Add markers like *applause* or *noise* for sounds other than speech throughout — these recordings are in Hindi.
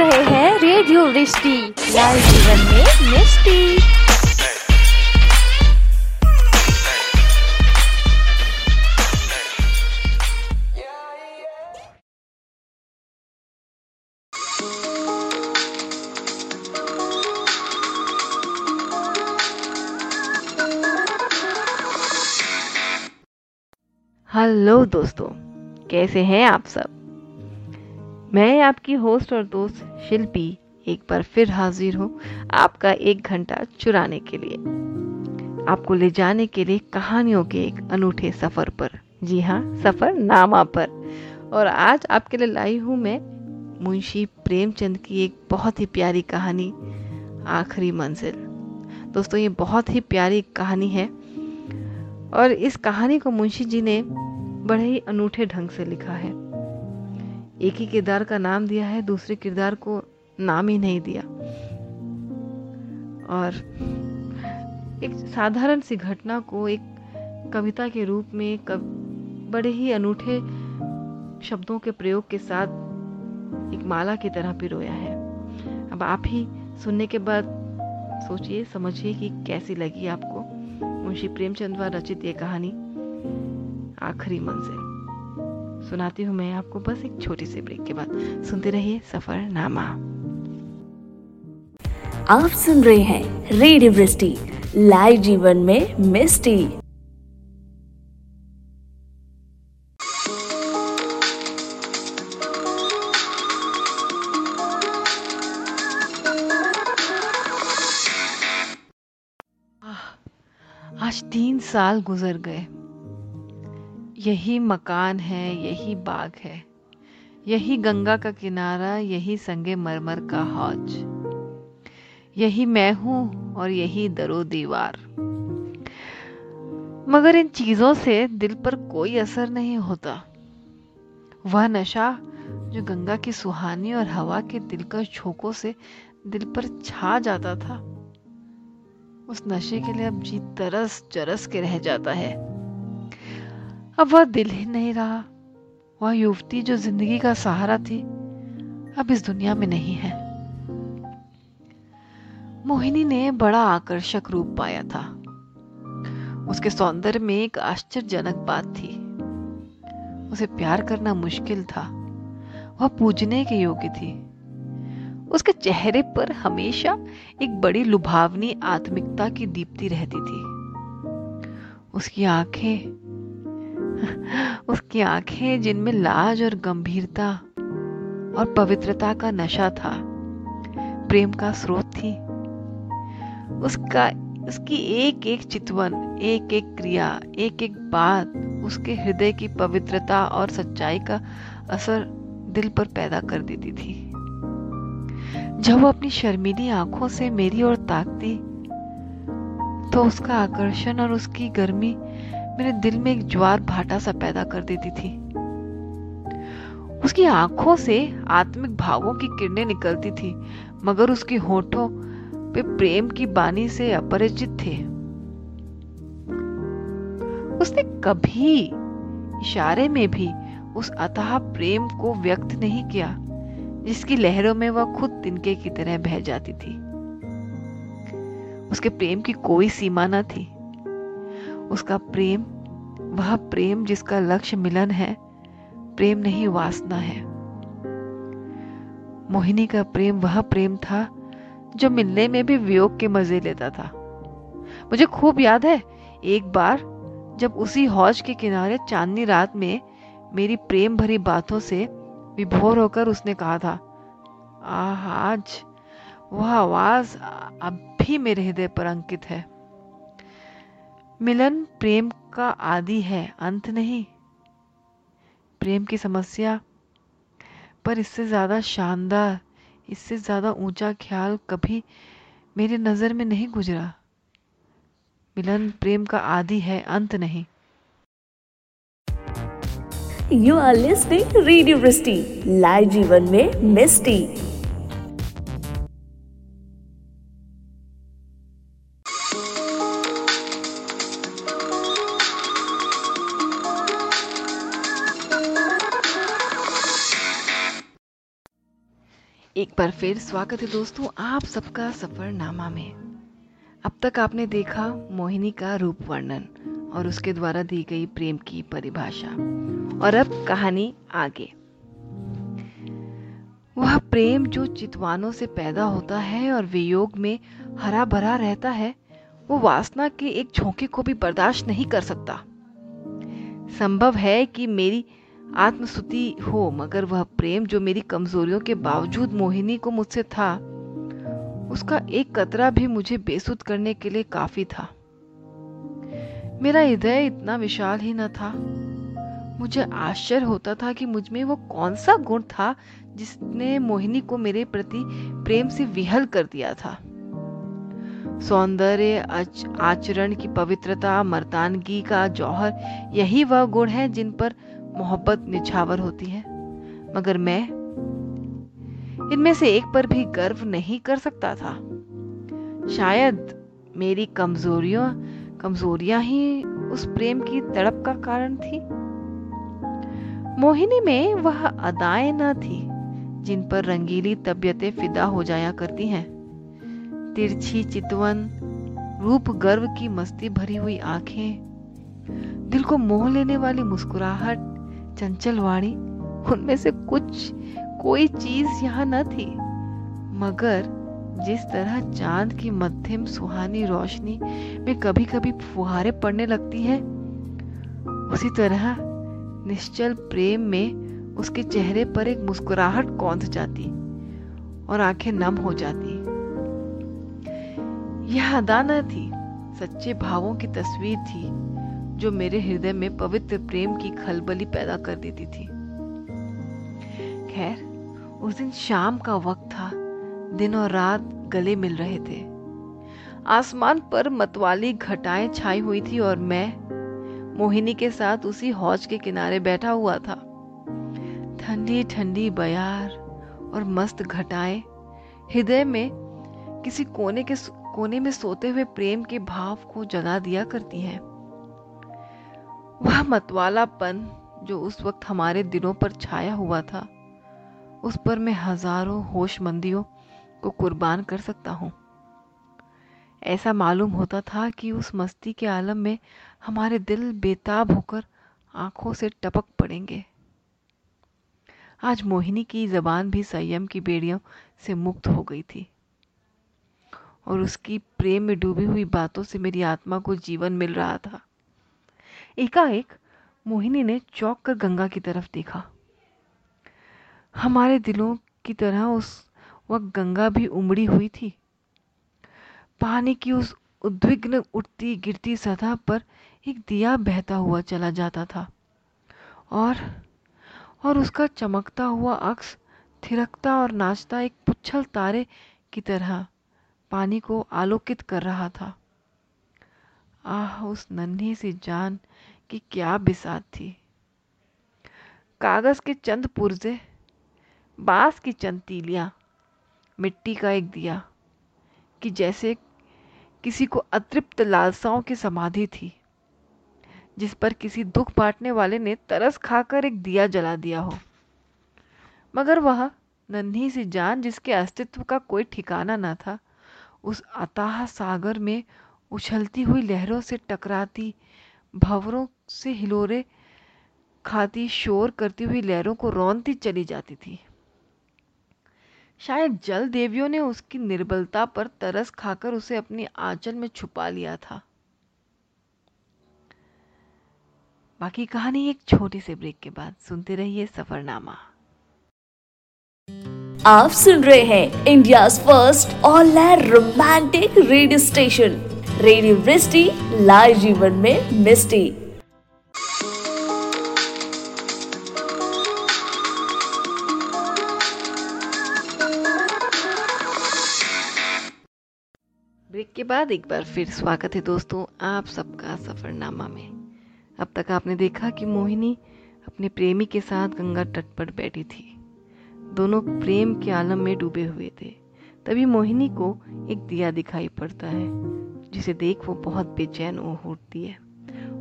रहे हैं रेडियो रिश्ती। लाइव जीवन में मिस्टी। हेलो दोस्तों। कैसे हैं आप सब? मैं आपकी होस्ट और दोस्त शिल्पी एक बार फिर हाजिर हूँ आपका एक घंटा चुराने के लिए। आपको ले जाने के लिए कहानियों के एक अनूठे सफ़र पर। जी हाँ सफ़र नामा पर। और आज आपके लिए लाई हूँ मैं मुंशी प्रेमचंद की एक बहुत ही प्यारी कहानी, आखिरी मंजिल। दोस्तों, ये बहुत ही प्यारी कहानी है। और इस कहानी को मुंशी जी ने बड़े ही अनूठे ढंग से लिखा है। एक ही किरदार का नाम दिया है, दूसरे किरदार को नाम ही नहीं दिया। और एक साधारण सी घटना को एक कविता के रूप में कब बड़े ही अनूठे शब्दों के प्रयोग के साथ एक माला की तरह पिरोया है। अब आप ही सुनने के बाद सोचिए, समझिए कि कैसी लगी आपको मुंशी प्रेमचंद द्वारा रचित ये कहानी आखिरी मंजिल। सुनाती हूँ मैं आपको बस एक छोटी सी ब्रेक के बाद। सुनते रहिए सफ़र नामा आप सुन रहे हैं रेडियो वृष्टि लाइव जीवन में मिस्टी। आज तीन साल गुजर गए। यही मकान है, यही बाग है। यही गंगा का किनारा, यही संगे मरमर का हौज। यही मैं हूँ और यही दरो दीवार। मगर इन चीज़ों से दिल पर कोई असर नहीं होता। वह नशा जो गंगा की सुहानी और हवा के दिलकश झोंकों से दिल पर छा जाता था, उस नशे के लिए अब जी तरस चरस के रह जाता है। अब वह दिल ही नहीं रहा। वह युवती जो ज़िंदगी का सहारा थी, अब इस दुनिया में नहीं है। मोहिनी ने बड़ा आकर्षक रूप पाया था। उसके सौंदर्य में एक आश्चर्यजनक बात थी। उसे प्यार करना मुश्किल था। वह पूजने के योग्य थी। उसके चेहरे पर हमेशा एक बड़ी लुभावनी आत्मिकता की दीप्ति रहती थी। उसकी आँखें उसकी आँखें जिनमें लाज और गंभीरता और पवित्रता का नशा था, प्रेम का स्रोत थी। उसका, उसकी एक एक चितवन एक एक क्रिया एक एक बात उसके हृदय की पवित्रता और सच्चाई का असर दिल पर पैदा कर देती थी। जब वो अपनी शर्मीली आँखों से मेरी ओर ताकती तो उसका आकर्षण और उसकी गर्मी मेरे दिल में एक ज्वार भाटा सा पैदा कर देती थी। उसकी आँखों से आत्मिक भावों की किरणें निकलती थी, मगर उसके होठों पे प्रेम की बानी से अपरिचित थे। उसने कभी इशारे में भी उस अतः प्रेम को व्यक्त नहीं किया, जिसकी लहरों में वह खुद तिनके की तरह बह जाती थी। उसके प्रेम की कोई सीमा न थी। उसका प्रेम, वह प्रेम जिसका लक्ष्य मिलन है, प्रेम नहीं वासना है। मोहिनी का प्रेम वह प्रेम था जो मिलने में भी वियोग के मज़े लेता था। मुझे खूब याद है, एक बार जब उसी हौज के किनारे चांदनी रात में मेरी प्रेम भरी बातों से विभोर होकर उसने कहा था आज वह आवाज़ अब भी मेरे हृदय पर अंकित है। मिलन प्रेम का आदि है, अंत नहीं। प्रेम की समस्या, पर इससे ज़्यादा शानदार, इससे ज़्यादा ऊँचा ख्याल कभी मेरी नज़र में नहीं गुजरा। मिलन प्रेम का आदि है, अंत नहीं। You are listening radio live जीवन में मिस्टी बार फिर स्वागत है दोस्तों आप सबका सफरनामा में। अब तक आपने देखा मोहिनी का रूप वर्णन और उसके द्वारा दी गई प्रेम की परिभाषा। और अब कहानी आगे। वह प्रेम जो चितवानों से पैदा होता है और वियोग में हरा भरा रहता है, वो वासना के एक झोंके को भी बर्दाश्त नहीं कर सकता। संभव है कि मेरी आत्मस्तुति हो, मगर वह प्रेम जो मेरी कमजोरियों के बावजूद मोहिनी को मुझसे था, उसका एक कतरा भी मुझे बेसुध करने के लिए काफ़ी था। मेरा हृदय इतना विशाल ही न था। मुझे आश्चर्य होता था कि मुझमें वो कौन सा गुण था जिसने मोहिनी को मेरे प्रति प्रेम से विहल कर दिया था। सौंदर्य आचरण की पवित्रता, मर्दानगी का जौहर, यही वह गुण है जिन पर मोहब्बत निछावर होती है, मगर मैं इनमें से एक पर भी गर्व नहीं कर सकता था। शायद मेरी कमजोरियों, कमजोरियाँ ही उस प्रेम की तड़प का कारण थी। मोहिनी में वह अदाएँ न थी, जिन पर रंगीली तबियतें फिदा हो जाया करती हैं। तिरछी चितवन, रूप गर्व की मस्ती भरी हुई आँखें, दिल को मोह लेने वाली मुस्कुराहट चंचल वाणी उनमें से कुछ, कोई चीज़ यहाँ न थी। मगर जिस तरह चाँद की मध्यम सुहानी रोशनी में कभी कभी फुहारे पड़ने लगती हैं, उसी तरह निश्चल प्रेम में उसके चेहरे पर एक मुस्कुराहट कौंध जाती और आँखें नम हो जाती। यह अदा न थी, सच्चे भावों की तस्वीर थी। जो मेरे हृदय में पवित्र प्रेम की खलबली पैदा कर देती थी। खैर, उस दिन शाम का वक्त था, दिन और रात गले मिल रहे थे। आसमान पर मतवाली घटाएँ छाई हुई थी और मैं, मोहिनी के साथ उसी हौज के किनारे बैठा हुआ था। ठंडी ठंडी बयार और मस्त घटाएँ, हृदय में किसी कोने के कोने में सोते हुए प्रेम के भाव को जगा दिया करती हैं। वह मतवालापन जो उस वक्त हमारे दिलों पर छाया हुआ था, उस पर मैं हज़ारों होशमंदियों को कुर्बान कर सकता हूँ। ऐसा मालूम होता था कि उस मस्ती के आलम में हमारे दिल बेताब होकर आँखों से टपक पड़ेंगे। आज मोहिनी की जबान भी संयम की बेड़ियों से मुक्त हो गई थी और उसकी प्रेम में डूबी हुई बातों से मेरी आत्मा को जीवन मिल रहा था। एकाएक मोहिनी ने चौक कर गंगा की तरफ़ देखा। हमारे दिलों की तरह उस वक्त गंगा भी उमड़ी हुई थी। पानी की उस उद्विग्न उठती गिरती सतह पर एक दिया बहता हुआ चला जाता था और और उसका चमकता हुआ अक्स थिरकता और नाचता एक पुच्छल तारे की तरह पानी को आलोकित कर रहा था। आह, उस नन्ही सी जान की क्या बिसात थी। कागज़ के चंद पुर्जे, बाँस की चंद तीलियाँ, मिट्टी का एक दिया, कि जैसे किसी को अतृप्त लालसाओं की समाधि थी, जिस पर किसी दुख बांटने वाले ने तरस खाकर एक दिया जला दिया हो। मगर वह नन्ही सी जान जिसके अस्तित्व का कोई ठिकाना न था, उस अताह सागर में उछलती हुई लहरों से टकराती, भंवरों से हिलोरे खाती, शोर करती हुई लहरों को रौनती चली जाती थी। शायद जल देवियों ने उसकी निर्बलता पर तरस खाकर उसे अपनी आंचल में छुपा लिया था। बाकी कहानी एक छोटे से ब्रेक के बाद। सुनते रहिए सफरनामा। आप सुन रहे हैं India first all romantic radio station. Radio Vrishti, live जीवन में मिस्टी। ब्रेक के बाद एक बार फिर स्वागत है दोस्तों आप सबका सफ़रनामा में। अब तक आपने देखा कि मोहिनी अपने प्रेमी के साथ गंगा तट पर बैठी थी। दोनों प्रेम के आलम में डूबे हुए थे। तभी मोहिनी को एक दिया दिखाई पड़ता है, जिसे देख वो बहुत बेचैन उठती है।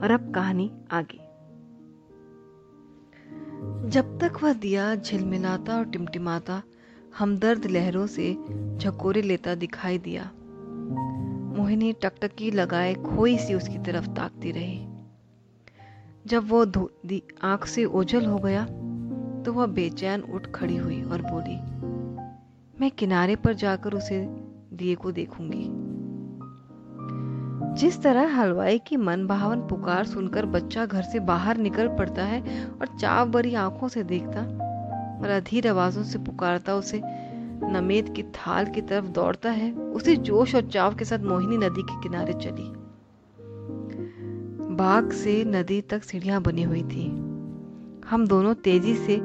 और अब कहानी आगे। जब तक वह दिया झिलमिलाता और टिमटिमाता, हमदर्द लहरों से झकोरे लेता दिखाई दिया। मोहिनी टकटकी लगाए खोई सी उसकी तरफ़ ताकती रही। जब वो आँख से ओझल हो गया तो वह बेचैन उठ खड़ी हुई और बोली मैं किनारे पर जाकर उसे दिए को देखूँगी। जिस तरह हलवाई की मन भावन पुकार सुनकर बच्चा घर से बाहर निकल पड़ता है और चाव भरी आँखों से देखता और अधीर आवाजों से पुकारता उसे, नमेद की थाल की तरफ़ दौड़ता है, उसी जोश और चाव के साथ मोहिनी नदी के किनारे चली। बाग से नदी तक सीढ़ियाँ बनी हुई थी। हम दोनों तेज़ी से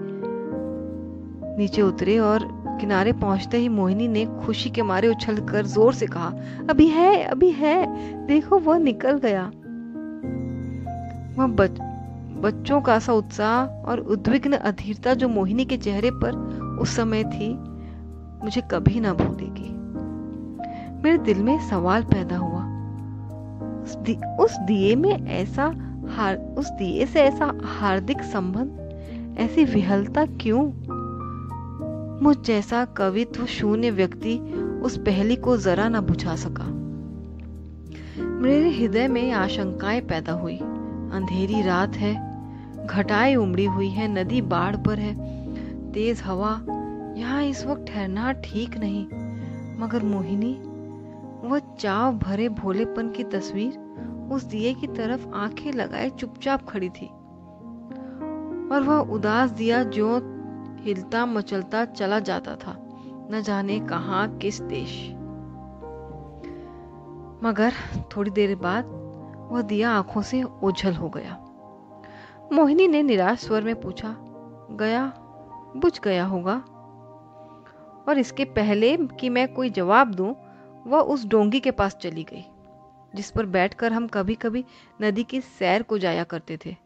नीचे उतरे और किनारे पहुँचते ही मोहिनी ने खुशी के मारे उछल कर ज़ोर से कहा अभी है अभी है। देखो वह निकल गया। वह बच, बच्चों का सा उत्साह और उद्विग्न अधीरता जो मोहिनी के चेहरे पर उस समय थी मुझे कभी ना भूलेगी मेरे दिल में सवाल पैदा हुआ। उस, उस दिए में ऐसा हार उस दिए से ऐसा हार्दिक संबंध ऐसी विहलता क्यों? मुझ जैसा कवित्व शून्य व्यक्ति उस पहली को जरा न बुझा सका। मेरे हृदय में आशंकाएँ पैदा हुई। अंधेरी रात है, घटाएँ उमड़ी हुई है, नदी बाढ़ पर है, तेज हवा, यहाँ इस वक्त ठहरना ठीक नहीं। मगर मोहिनी, वह चाव भरे भोलेपन की तस्वीर उस दिए की तरफ़ आँखें लगाए चुपचाप खड़ी थी। और वह उदास दिया जो हिलता मचलता चला जाता था। न जाने कहा किस देश। मगर थोड़ी देर बाद वह दिया आँखों से ओझल हो गया। मोहिनी ने निराश स्वर में पूछा गया बुझ गया होगा? और इसके पहले कि मैं कोई जवाब दूँ, वह उस डोंगी के पास चली गई जिस पर बैठकर हम कभी कभी नदी की सैर को जाया करते थे।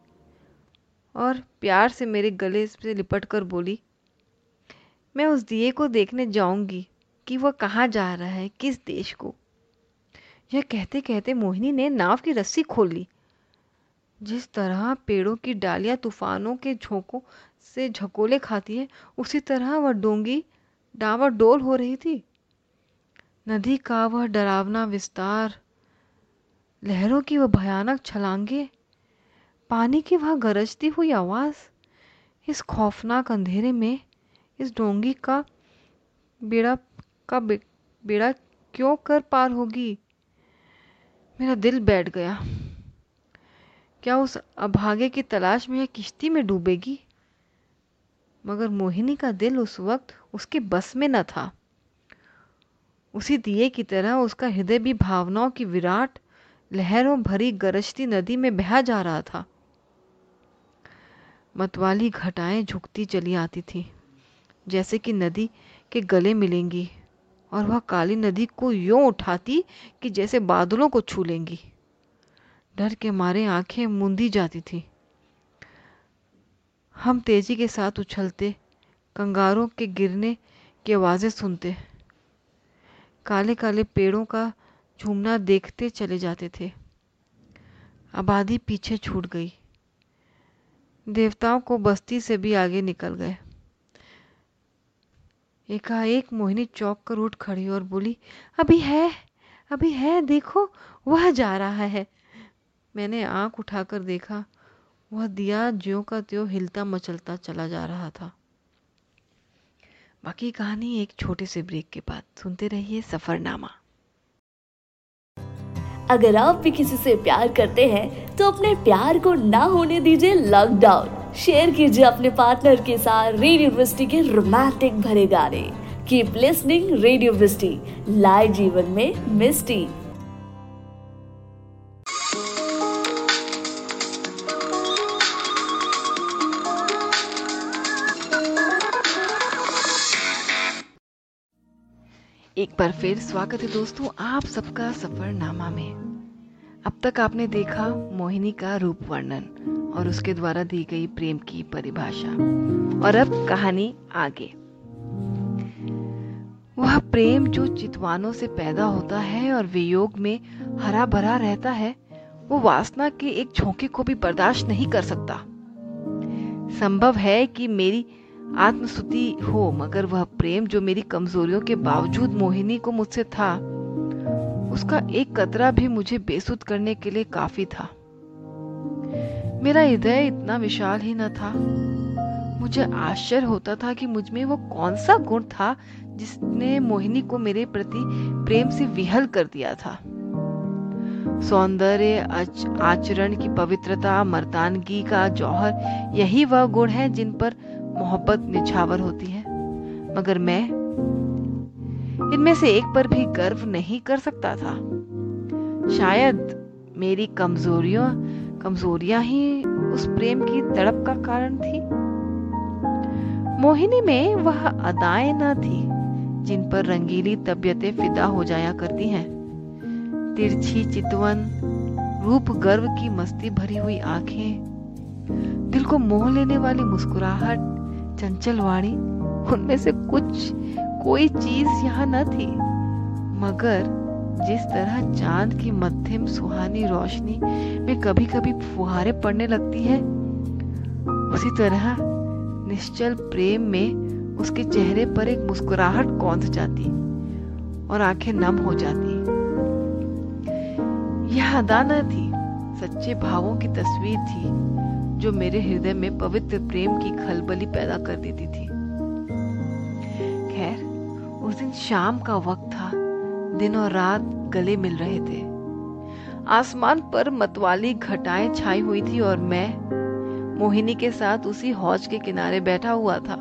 और प्यार से मेरे गले से लिपट कर बोली मैं उस दिए को देखने जाऊँगी कि वह कहाँ जा रहा है, किस देश को। यह कहते कहते मोहिनी ने नाव की रस्सी खोल जिस तरह पेड़ों की डालियाँ तूफानों के झोंकों से झकोले खाती है, उसी तरह वह डोंगी डावर डोल हो रही थी। नदी का वह डरावना विस्तार, लहरों की वह भयानक छलांगे, पानी की वह गरजती हुई आवाज़, इस खौफनाक अंधेरे में इस डोंगी का बेड़ा का बेड़ा क्यों कर पार होगी? मेरा दिल बैठ गया। क्या उस अभागे की तलाश में यह किश्ती में डूबेगी? मगर मोहिनी का दिल उस वक्त उसके बस में न था। उसी दिए की तरह उसका हृदय भी भावनाओं की विराट लहरों भरी गरजती नदी में बहा जा रहा था। मतवाली घटाएँ झुकती चली आती थी। जैसे कि नदी के गले मिलेंगी, और वह काली नदी को यूँ उठाती कि जैसे बादलों को छू लेंगी। डर के मारे आँखें मुंदी जाती थी। हम तेज़ी के साथ उछलते, कंगारों के गिरने की आवाज़ें सुनते काले काले पेड़ों का झूमना देखते चले जाते थे। आबादी पीछे छूट गई। देवताओं को बस्ती से भी आगे निकल गए। एकाएक मोहिनी चौक कर उठ खड़ी और बोली, अभी है अभी है, देखो, वह जा रहा है। मैंने आँख उठाकर देखा, वह दिया ज्यो का त्यों हिलता मचलता चला जा रहा था। बाकी कहानी एक छोटे से ब्रेक के बाद। सुनते रहिए सफरनामा। अगर आप भी किसी से प्यार करते हैं तो अपने प्यार को ना होने दीजिए लॉकडाउन। शेयर कीजिए अपने पार्टनर के साथ रेडियो वृष्टि के रोमांटिक भरे गाने। कीप लिसनिंग रेडियो वृष्टि, लाए जीवन में मिस्टी। एक बार फिर स्वागत है दोस्तों आप सबका सफरनामा में। अब तक आपने देखा मोहिनी का रूप वर्णन। और उसके द्वारा दी गई प्रेम की परिभाषा। और अब कहानी आगे। वह प्रेम जो चितवानों से पैदा होता है और वियोग में हरा भरा रहता है, वो वासना के एक झोंके को भी बर्दाश्त नहीं कर सकता। संभव है कि मेरी आत्मस्तुति हो, मगर वह प्रेम जो मेरी कमजोरियों के बावजूद मोहिनी को मुझसे था, उसका एक कतरा भी मुझे बेसुध करने के लिए काफ़ी था। मेरा हृदय इतना विशाल ही न था। मुझे आश्चर्य होता था कि मुझमें वो कौन सा गुण था जिसने मोहिनी को मेरे प्रति प्रेम से विहल कर दिया था। सौंदर्य आचरण की पवित्रता, मर्दानगी का जौहर, यही वह गुण है जिन पर मोहब्बत निछावर होती है। मगर मैं इनमें से एक पर भी गर्व नहीं कर सकता था। शायद मेरी कमजोरियों कमजोरियाँ ही उस प्रेम की तड़प का कारण थी। मोहिनी में वह अदाएँ न थी, जिन पर रंगीली तबियतें फिदा हो जाया करती हैं। तिरछी चितवन, रूप गर्व की मस्ती भरी हुई आँखें, दिल को मोह लेने वाली मुस्कुराहट, चंचल वाणी, उनमें से कुछ, कोई चीज़ यहाँ न थी। मगर जिस तरह चाँद की मध्यम सुहानी रोशनी में कभी कभी फुहारे पड़ने लगती है, उसी तरह निश्चल प्रेम में उसके चेहरे पर एक मुस्कुराहट कौंध जाती और आँखें नम हो जाती। यह अदा न थी, सच्चे भावों की तस्वीर थी, जो मेरे हृदय में पवित्र प्रेम की खलबली पैदा कर देती थी। खैर, उस दिन शाम का वक्त था दिन और रात गले मिल रहे थे। आसमान पर मतवाली घटाएँ छाई हुई थी और मैं, मोहिनी के साथ उसी हौज के किनारे बैठा हुआ था।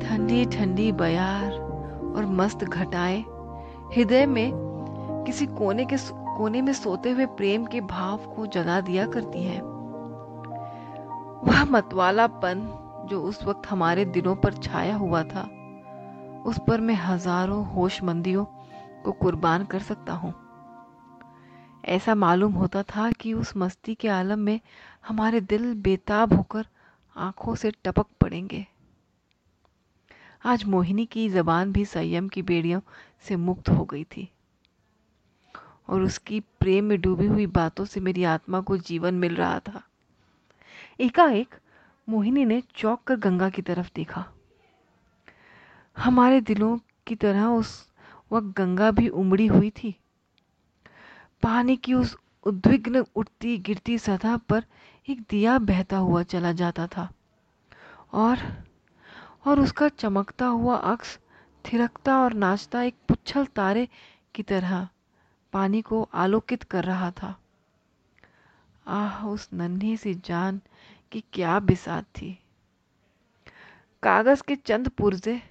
ठंडी ठंडी बयार और मस्त घटाएँ, हृदय में किसी कोने के कोने में सोते हुए प्रेम के भाव को जगा दिया करती हैं। वह मतवालापन जो उस वक्त हमारे दिलों पर छाया हुआ था, उस पर मैं हज़ारों होशमंदियों को कुर्बान कर सकता हूँ। ऐसा मालूम होता था कि उस मस्ती के आलम में हमारे दिल बेताब होकर आँखों से टपक पड़ेंगे। आज मोहिनी की जबान भी संयम की बेड़ियों से मुक्त हो गई थी और उसकी प्रेम में डूबी हुई बातों से मेरी आत्मा को जीवन मिल रहा था। एकाएक मोहिनी ने चौक कर गंगा की तरफ़ देखा। हमारे दिलों की तरह उस वक्त गंगा भी उमड़ी हुई थी। पानी की उस उद्विग्न उठती गिरती सतह पर एक दिया बहता हुआ चला जाता था और और उसका चमकता हुआ अक्स थिरकता और नाचता एक पुच्छल तारे की तरह पानी को आलोकित कर रहा था। आह, उस नन्ही सी जान की क्या बिसात थी। कागज़ के चंद पुर्जे,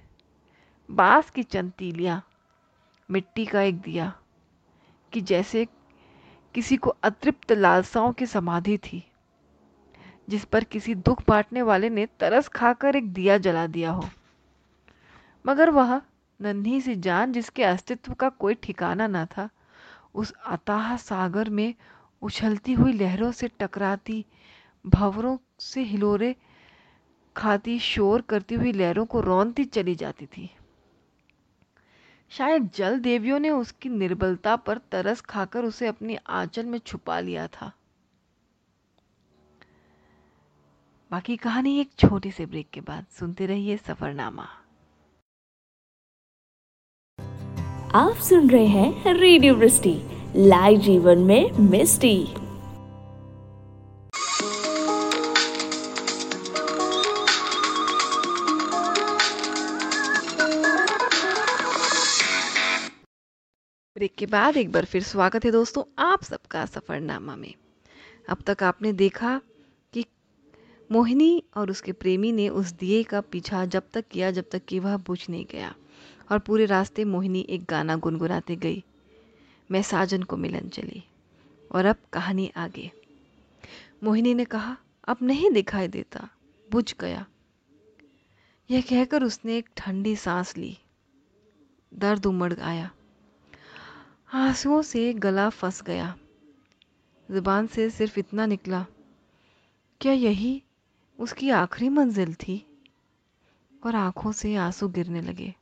बाँस की चंद तीलियाँ मिट्टी का एक दिया, कि जैसे किसी को अतृप्त लालसाओं की समाधि थी, जिस पर किसी दुख बांटने वाले ने तरस खाकर एक दिया जला दिया हो। मगर वह नन्ही सी जान जिसके अस्तित्व का कोई ठिकाना न था, उस अताह सागर में उछलती हुई लहरों से टकराती, भंवरों से हिलोरे खाती, शोर करती हुई लहरों को रौनती चली जाती थी। शायद जल देवियों ने उसकी निर्बलता पर तरस खाकर उसे अपनी आंचल में छुपा लिया था। बाकी कहानी एक छोटे से ब्रेक के बाद। सुनते रहिए सफरनामा। आप सुन रहे हैं रेडियो लाइव जीवन में मिस्टी। ब्रेक के बाद एक बार फिर स्वागत है दोस्तों आप सबका सफ़रनामा में। अब तक आपने देखा कि मोहिनी और उसके प्रेमी ने उस दिए का पीछा जब तक किया, जब तक कि वह बुझ नहीं गया और पूरे रास्ते मोहिनी एक गाना गुनगुनाते गई, मैं साजन को मिलन चली और अब कहानी आगे। मोहिनी ने कहा, अब नहीं दिखाई देता, बुझ गया। यह कहकर उसने एक ठंडी सांस ली, दर्द उमड़ आया। आंसुओं से गला फंस गया। ज़ुबान से सिर्फ़ इतना निकला, क्या यही उसकी आखिरी मंजिल थी? और आँखों से आँसू गिरने लगे।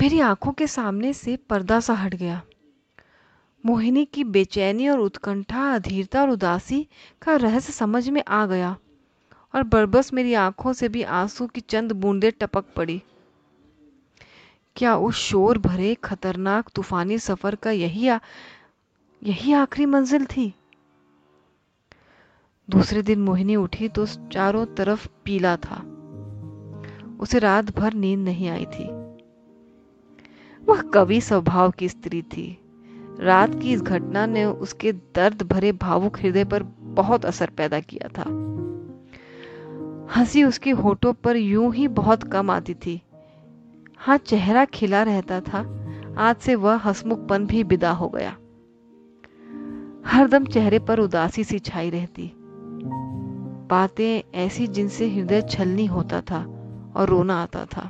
मेरी आँखों के सामने से पर्दा सा हट गया। मोहिनी की बेचैनी और उत्कंठा, अधीरता और उदासी का रहस्य समझ में आ गया, और बरबस मेरी आँखों से भी आँसू की चंद बूंदे टपक पड़ी। क्या उस शोर भरे खतरनाक तूफानी सफ़र का यही आ, यही आखिरी मंजिल थी? दूसरे दिन मोहिनी उठी तो चारों तरफ़ पीला था। उसे रात भर नींद नहीं आई थी। वह कवि स्वभाव की स्त्री थी। रात की इस घटना ने उसके दर्द भरे भावुक हृदय पर बहुत असर पैदा किया था। हँसी उसके होठों पर यूँ ही बहुत कम आती थी। हाँ चेहरा खिला रहता था। आज से वह हसमुखपन भी विदा हो गया। हरदम चेहरे पर उदासी सी छाई रहती। बातें ऐसी जिनसे हृदय छलनी होता था और रोना आता था।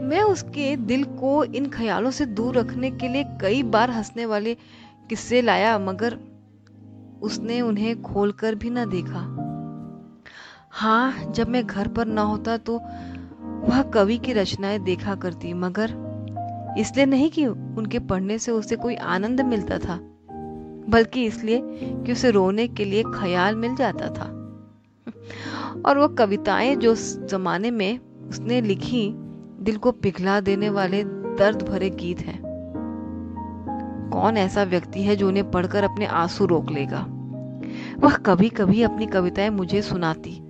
मैं उसके दिल को इन ख्यालों से दूर रखने के लिए कई बार हंसने वाले किस्से लाया, मगर उसने उन्हें खोलकर भी ना देखा। हाँ जब मैं घर पर ना होता तो वह कवि की रचनाएँ देखा करती, मगर इसलिए नहीं कि उनके पढ़ने से उसे कोई आनंद मिलता था, बल्कि इसलिए कि उसे रोने के लिए ख्याल मिल जाता था। और वो कविताएँ जो जमाने में उसने लिखी, दिल को पिघला देने वाले दर्द भरे गीत हैं। कौन ऐसा व्यक्ति है जो उन्हें पढ़कर अपने आँसू रोक लेगा? वह कभी कभी अपनी कविताएँ मुझे सुनाती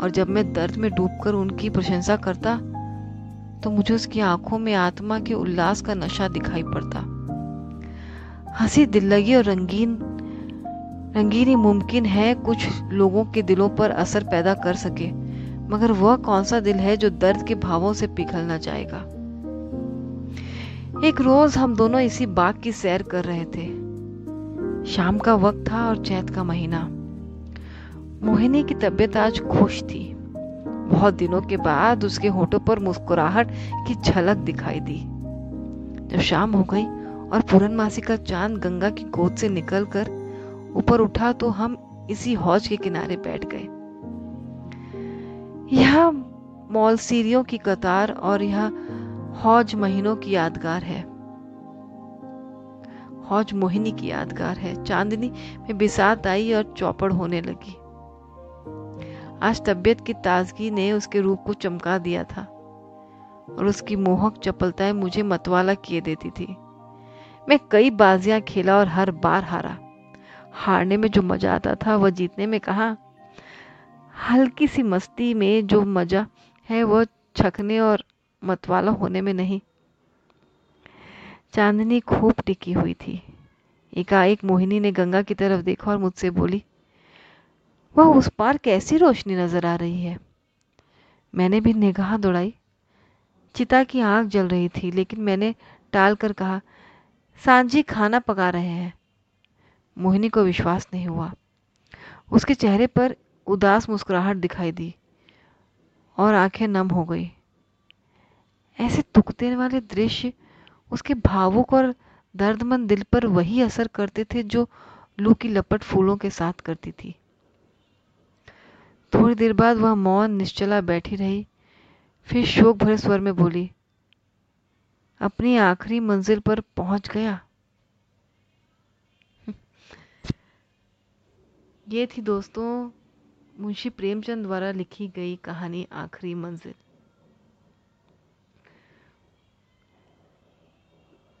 और जब मैं दर्द में डूबकर उनकी प्रशंसा करता तो मुझे उसकी आँखों में आत्मा के उल्लास का नशा दिखाई पड़ता। हँसी दिल लगी और रंगीन, रंगीनी मुमकिन है कुछ लोगों के दिलों पर असर पैदा कर सके, मगर वह कौन सा दिल है जो दर्द के भावों से पिघलना चाहेगा एक रोज हम दोनों इसी बाग की सैर कर रहे थे। शाम का वक्त था और चैत का महीना। मोहिनी की तबीयत आज खुश थी। बहुत दिनों के बाद उसके होठों पर मुस्कुराहट की झलक दिखाई दी। जब शाम हो गई और पूरनमासी का चाँद गंगा की गोद से निकलकर ऊपर उठा तो हम इसी हौज के किनारे बैठ गए। यह मॉल की कतार और यह हौज महीनों की यादगार है। हौज मोहिनी की यादगार है। चांदनी में बिसात आई और चौपड़ होने लगी। आज तबीयत की ताजगी ने उसके रूप को चमका दिया था और उसकी मोहक चपलताएँ मुझे मतवाला किए देती थी। मैं कई बाजियाँ खेला और हर बार हारा। हारने में जो मज़ा आता था, वह जीतने में कहा, हल्की सी मस्ती में जो मज़ा है, वह छकने और मतवाला होने में नहीं। चांदनी खूब टिकी हुई थी। एकाएक मोहिनी ने गंगा की तरफ़ देखा और मुझसे बोली वह उस पार कैसी रोशनी नज़र आ रही है? मैंने भी निगाह दौड़ाई। चिता की आँख जल रही थी, लेकिन मैंने टाल कर कहा, सांझी खाना पका रहे हैं। मोहिनी को विश्वास नहीं हुआ। उसके चेहरे पर उदास मुस्कुराहट दिखाई दी और आँखें नम हो गई। ऐसे तुकते वाले दृश्य उसके भावुक और दर्दमंद दिल पर वही असर करते थे जो लू की लपट फूलों के साथ करती थी। थोड़ी देर बाद वह मौन निश्चला बैठी रही। फिर शोक भरे स्वर में बोली, अपनी आखिरी मंजिल पर पहुँच गया? *laughs* ये थी दोस्तों, मुंशी प्रेमचंद द्वारा लिखी गई कहानी आखिरी मंजिल।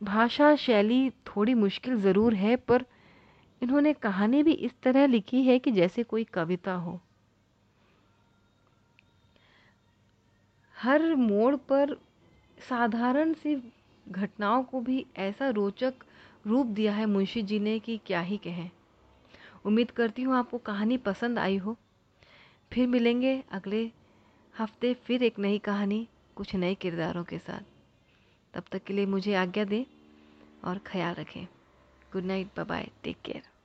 भाषा शैली थोड़ी मुश्किल ज़रूर है, पर इन्होंने कहानी भी इस तरह लिखी है कि जैसे कोई कविता हो। हर मोड़ पर साधारण सी घटनाओं को भी ऐसा रोचक रूप दिया है मुंशी जी ने कि क्या ही कहें। उम्मीद करती हूँ आपको कहानी पसंद आई हो। फिर मिलेंगे अगले हफ़्ते फिर एक नई कहानी, कुछ नए किरदारों के साथ। तब तक के लिए मुझे आज्ञा दें और ख्याल रखें। Good night bye take care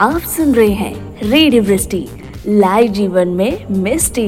आप सुन रहे हैं रेडियो वृष्टि लाइव जीवन में मिस्टी।